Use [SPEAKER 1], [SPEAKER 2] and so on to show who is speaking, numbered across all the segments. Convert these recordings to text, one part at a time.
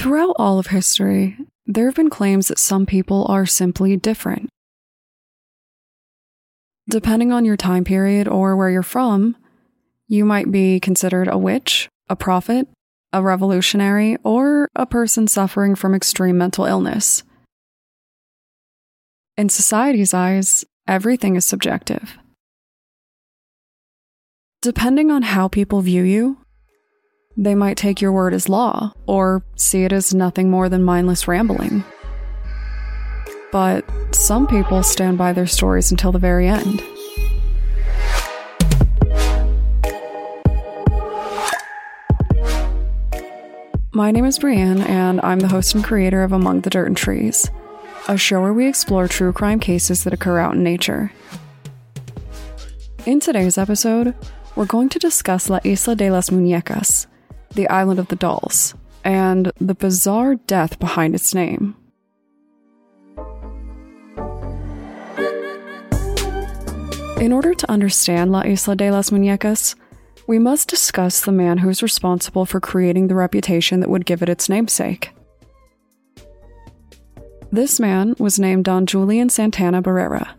[SPEAKER 1] Throughout all of history, there have been claims that some people are simply different. Depending on your time period or where you're from, you might be considered a witch, a prophet, a revolutionary, or a person suffering from extreme mental illness. In society's eyes, everything is subjective. Depending on how people view you, they might take your word as law or see it as nothing more than mindless rambling. But some people stand by their stories until the very end. My name is Brienne, and I'm the host and creator of Among the Dirt and Trees, a show where we explore true crime cases that occur out in nature. In today's episode, we're going to discuss La Isla de las Muñecas, the Island of the Dolls, and the bizarre death behind its name. In order to understand La Isla de las Muñecas, we must discuss the man who is responsible for creating the reputation that would give it its namesake. This man was named Don Julian Santana Barrera.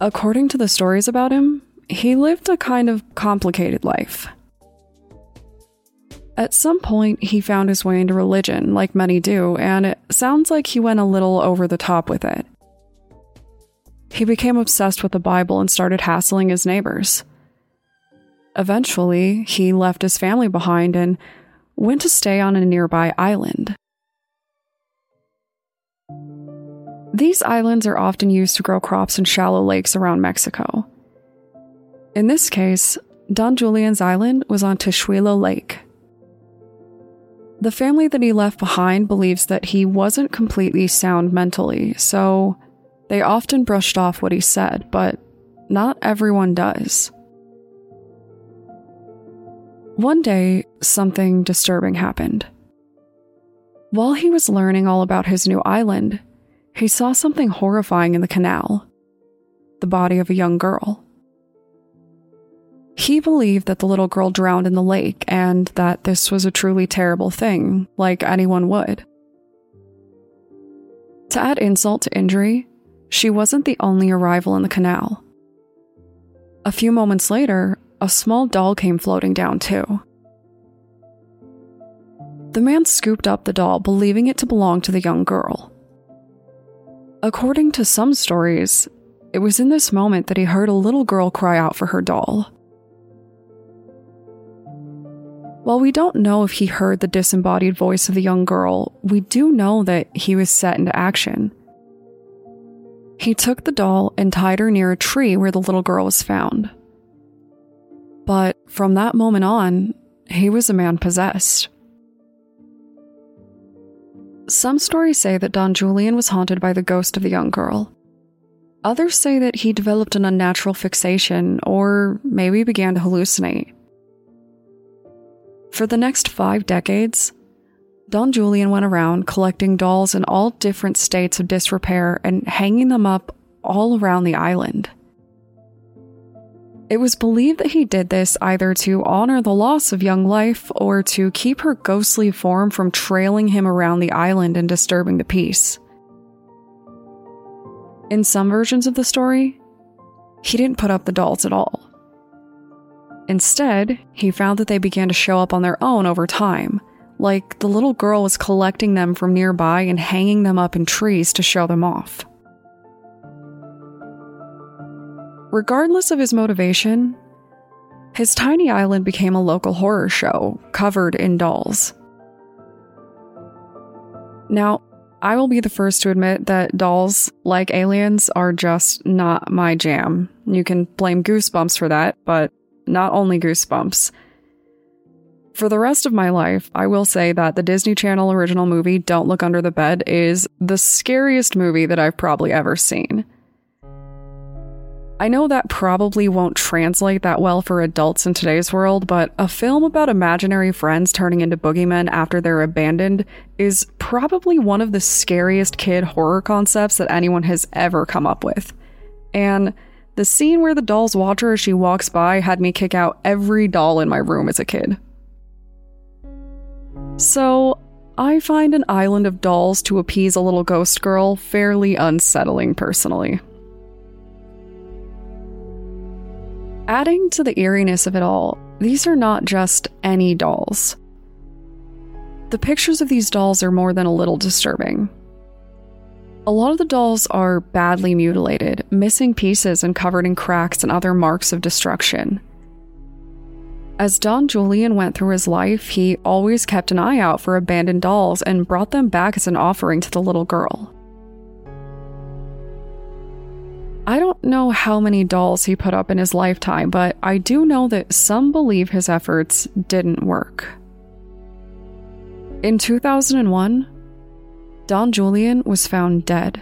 [SPEAKER 1] According to the stories about him, he lived a kind of complicated life. At some point, he found his way into religion, like many do, and it sounds like he went a little over the top with it. He became obsessed with the Bible and started hassling his neighbors. Eventually, he left his family behind and went to stay on a nearby island. These islands are often used to grow crops in shallow lakes around Mexico. In this case, Don Julian's island was on Teshuilo Lake. The family that he left behind believes that he wasn't completely sound mentally, so they often brushed off what he said, but not everyone does. One day, something disturbing happened. While he was learning all about his new island, he saw something horrifying in the canal the body of a young girl. He believed that the little girl drowned in the lake and that this was a truly terrible thing, like anyone would. To add insult to injury, she wasn't the only arrival in the canal. A few moments later, a small doll came floating down too. The man scooped up the doll, believing it to belong to the young girl. According to some stories, it was in this moment that he heard a little girl cry out for her doll. While we don't know if he heard the disembodied voice of the young girl, we do know that he was set into action. He took the doll and tied her near a tree where the little girl was found. But from that moment on, he was a man possessed. Some stories say that Don Julian was haunted by the ghost of the young girl. Others say that he developed an unnatural fixation or maybe began to hallucinate. For the next five decades, Don Julian went around collecting dolls in all different states of disrepair and hanging them up all around the island. It was believed that he did this either to honor the loss of young life or to keep her ghostly form from trailing him around the island and disturbing the peace. In some versions of the story, he didn't put up the dolls at all. Instead, he found that they began to show up on their own over time, like the little girl was collecting them from nearby and hanging them up in trees to show them off. Regardless of his motivation, his tiny island became a local horror show covered in dolls. Now, I will be the first to admit that dolls, like aliens, are just not my jam. You can blame Goosebumps for that, but not only Goosebumps. For the rest of my life, I will say that the Disney Channel original movie Don't Look Under the Bed is the scariest movie that I've probably ever seen. I know that probably won't translate that well for adults in today's world, but a film about imaginary friends turning into boogeymen after they're abandoned is probably one of the scariest kid horror concepts that anyone has ever come up with. And the scene where the dolls watch her as she walks by had me kick out every doll in my room as a kid. So, I find an island of dolls to appease a little ghost girl fairly unsettling personally. Adding to the eeriness of it all, these are not just any dolls. The pictures of these dolls are more than a little disturbing. A lot of the dolls are badly mutilated, missing pieces, and covered in cracks and other marks of destruction. As Don Julian went through his life, he always kept an eye out for abandoned dolls and brought them back as an offering to the little girl. I don't know how many dolls he put up in his lifetime, but I do know that some believe his efforts didn't work. In 2001, Don Julian was found dead.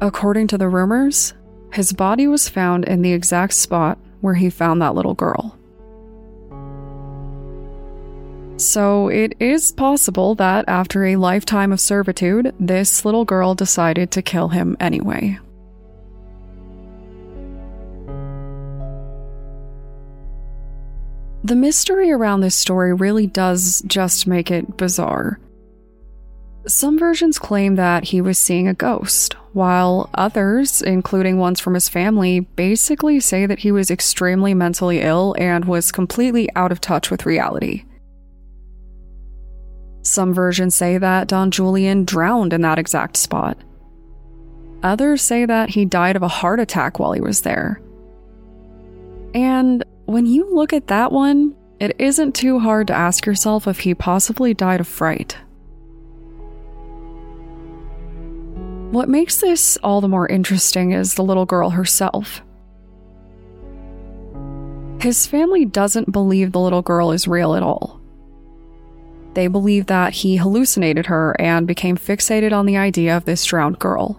[SPEAKER 1] According to the rumors, his body was found in the exact spot where he found that little girl. So it is possible that after a lifetime of servitude, this little girl decided to kill him anyway. The mystery around this story really does just make it bizarre. Some versions claim that he was seeing a ghost, while others, including ones from his family, basically say that he was extremely mentally ill and was completely out of touch with reality. Some versions say that Don Julian drowned in that exact spot. Others say that he died of a heart attack while he was there. And when you look at that one, it isn't too hard to ask yourself if he possibly died of fright. What makes this all the more interesting is the little girl herself. His family doesn't believe the little girl is real at all. They believe that he hallucinated her and became fixated on the idea of this drowned girl.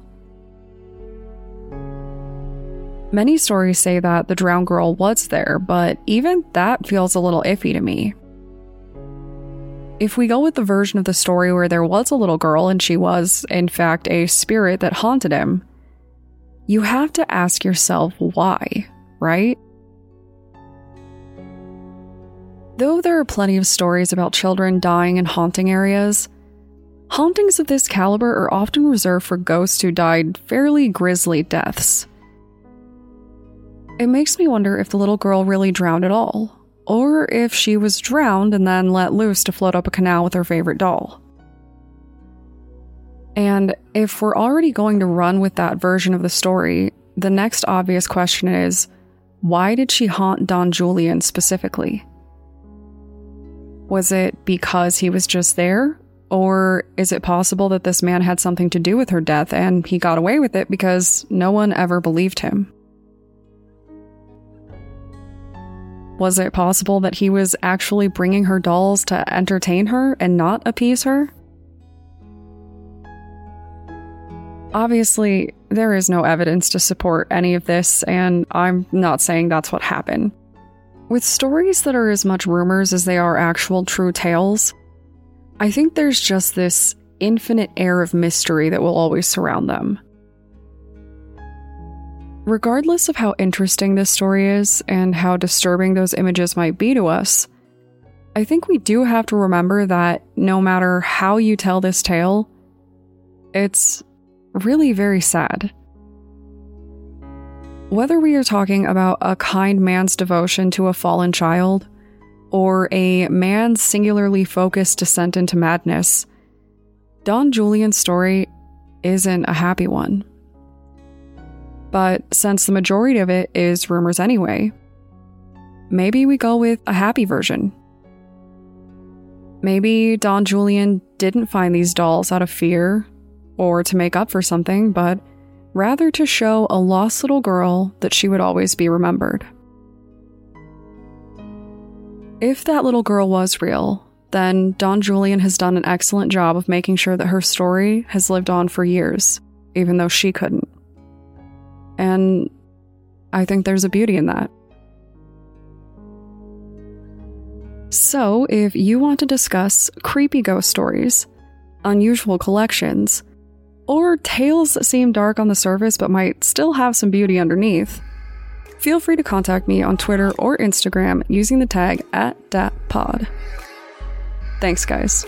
[SPEAKER 1] Many stories say that the drowned girl was there, but even that feels a little iffy to me. If we go with the version of the story where there was a little girl and she was, in fact, a spirit that haunted him, you have to ask yourself why, right? Though there are plenty of stories about children dying in haunting areas, hauntings of this caliber are often reserved for ghosts who died fairly grisly deaths. It makes me wonder if the little girl really drowned at all, or if she was drowned and then let loose to float up a canal with her favorite doll. And if we're already going to run with that version of the story, the next obvious question is why did she haunt Don Julian specifically? Was it because he was just there? Or is it possible that this man had something to do with her death and he got away with it because no one ever believed him? Was it possible that he was actually bringing her dolls to entertain her and not appease her? Obviously, there is no evidence to support any of this, and I'm not saying that's what happened. With stories that are as much rumors as they are actual true tales, I think there's just this infinite air of mystery that will always surround them. Regardless of how interesting this story is and how disturbing those images might be to us, I think we do have to remember that no matter how you tell this tale, it's really very sad. Whether we are talking about a kind man's devotion to a fallen child, or a man's singularly focused descent into madness, Don Julian's story isn't a happy one. But since the majority of it is rumors anyway, maybe we go with a happy version. Maybe Don Julian didn't find these dolls out of fear or to make up for something, but rather to show a lost little girl that she would always be remembered. If that little girl was real, then Don Julian has done an excellent job of making sure that her story has lived on for years, even though she couldn't. And I think there's a beauty in that. So, if you want to discuss creepy ghost stories, unusual collections, or tales that seem dark on the surface but might still have some beauty underneath, feel free to contact me on Twitter or Instagram using the tag at DatPod. Thanks, guys.